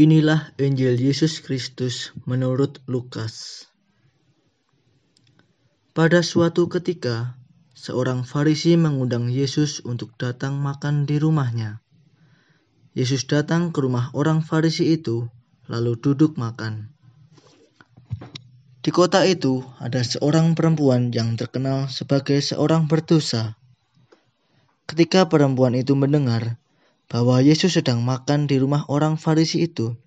Inilah Injil Yesus Kristus menurut Lukas. Pada suatu ketika, seorang Farisi mengundang Yesus untuk datang makan di rumahnya. Yesus datang ke rumah orang Farisi itu, lalu duduk makan. Di kota itu ada seorang perempuan yang terkenal sebagai seorang berdosa. Ketika perempuan itu mendengar bahwa Yesus sedang makan di rumah orang Farisi itu.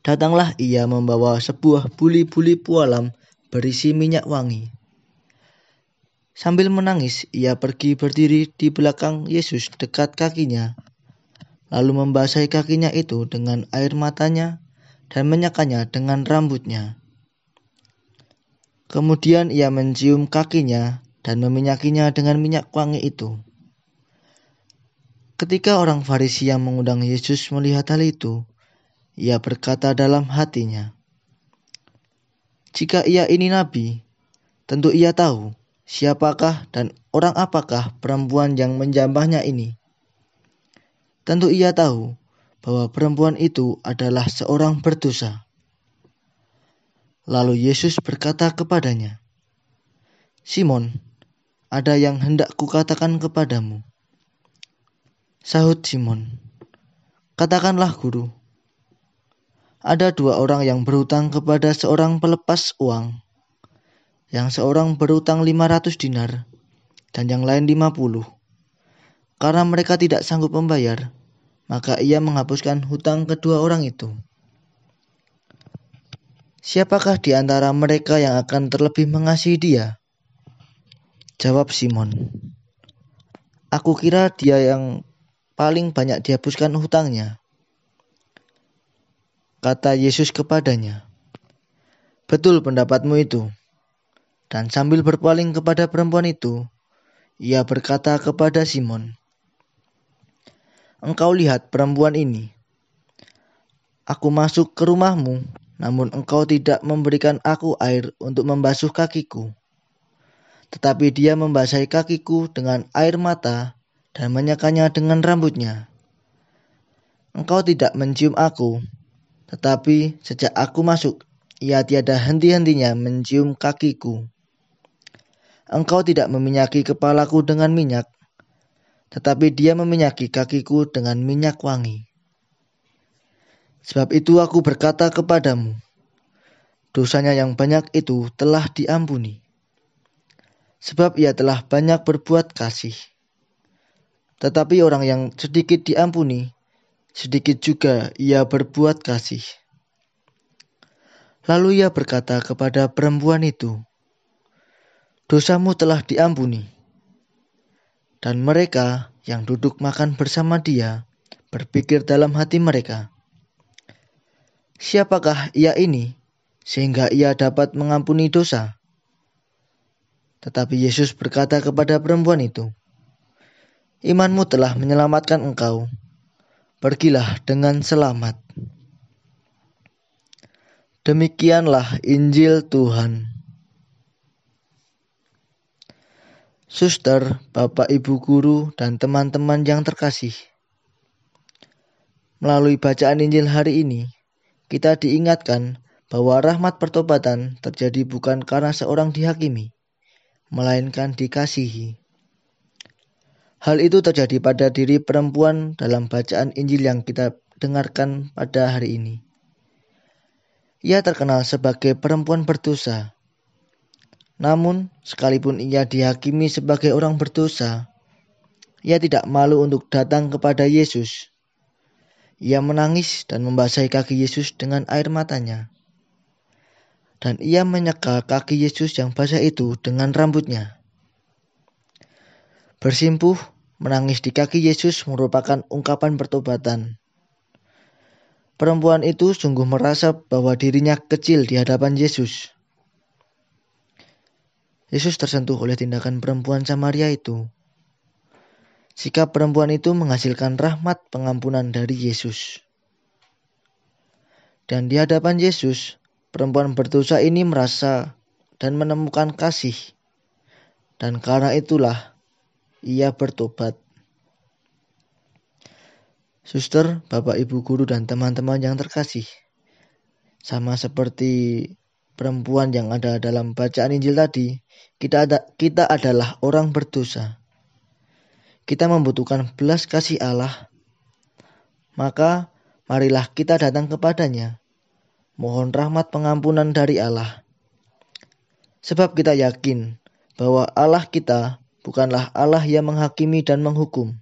Datanglah ia membawa sebuah buli-buli pualam berisi minyak wangi. Sambil menangis, ia pergi berdiri di belakang Yesus dekat kakinya, lalu membasahi kakinya itu dengan air matanya dan menyakanya dengan rambutnya. Kemudian ia mencium kakinya dan meminyakinya dengan minyak wangi itu. Ketika orang Farisi yang mengundang Yesus melihat hal itu, ia berkata dalam hatinya, "Jika ia ini nabi, tentu ia tahu siapakah dan orang apakah perempuan yang menjambahnya ini. Tentu ia tahu bahwa perempuan itu adalah seorang berdosa." Lalu Yesus berkata kepadanya, "Simon, ada yang hendak kukatakan kepadamu." Sahut Simon, Katakanlah guru, ada dua orang yang berhutang kepada seorang pelepas uang. Yang seorang berhutang 500 dinar dan yang lain 50. Karena mereka tidak sanggup membayar, maka ia menghapuskan hutang kedua orang itu. Siapakah di antara mereka yang akan terlebih mengasihi dia? Jawab Simon. Aku kira dia yang paling banyak dihapuskan hutangnya. Kata Yesus kepadanya, Betul pendapatmu itu. Dan sambil berpaling kepada perempuan itu, ia berkata kepada Simon, Engkau lihat perempuan ini. Aku masuk ke rumahmu, namun engkau tidak memberikan aku air untuk membasuh kakiku. Tetapi dia membasahi kakiku dengan air mata dan menyekanya dengan rambutnya. Engkau tidak mencium aku, tetapi sejak aku masuk, ia tiada henti-hentinya mencium kakiku. Engkau tidak meminyaki kepalaku dengan minyak, tetapi dia meminyaki kakiku dengan minyak wangi. Sebab itu aku berkata kepadamu, dosanya yang banyak itu telah diampuni. Sebab ia telah banyak berbuat kasih. Tetapi orang yang sedikit diampuni, sedikit juga ia berbuat kasih. Lalu ia berkata kepada perempuan itu, "Dosamu telah diampuni." Dan mereka yang duduk makan bersama dia berpikir dalam hati mereka, "Siapakah ia ini sehingga ia dapat mengampuni dosa?" Tetapi Yesus berkata kepada perempuan itu, imanmu telah menyelamatkan engkau. Pergilah dengan selamat. Demikianlah Injil Tuhan. Suster, Bapak Ibu guru, dan teman-teman yang terkasih. Melalui bacaan Injil hari ini, kita diingatkan bahwa rahmat pertobatan terjadi bukan karena seorang dihakimi, melainkan dikasihi. Hal itu terjadi pada diri perempuan dalam bacaan Injil yang kita dengarkan pada hari ini. Ia terkenal sebagai perempuan berdosa. Namun, sekalipun ia dihakimi sebagai orang berdosa, ia tidak malu untuk datang kepada Yesus. Ia menangis dan membasahi kaki Yesus dengan air matanya. Dan ia menyeka kaki Yesus yang basah itu dengan rambutnya. Bersimpuh Menangis di kaki Yesus merupakan ungkapan pertobatan. Perempuan itu sungguh merasa bahwa dirinya kecil di hadapan Yesus. Yesus tersentuh oleh tindakan perempuan Samaria itu. Sikap perempuan itu menghasilkan rahmat pengampunan dari Yesus. Dan di hadapan Yesus, perempuan berdosa ini merasa dan menemukan kasih. Dan karena itulah ia bertobat. Suster, Bapak, Ibu guru, dan teman-teman yang terkasih. Sama seperti perempuan yang ada dalam bacaan Injil tadi, kita ada, kita adalah orang berdosa. Kita membutuhkan belas kasih Allah. Maka marilah kita datang kepadanya. Mohon rahmat pengampunan dari Allah. Sebab kita yakin bahwa Allah kita bukanlah Allah yang menghakimi dan menghukum,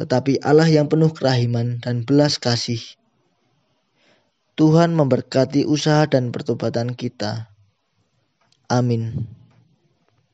tetapi Allah yang penuh kerahiman dan belas kasih. Tuhan memberkati usaha dan pertobatan kita. Amin.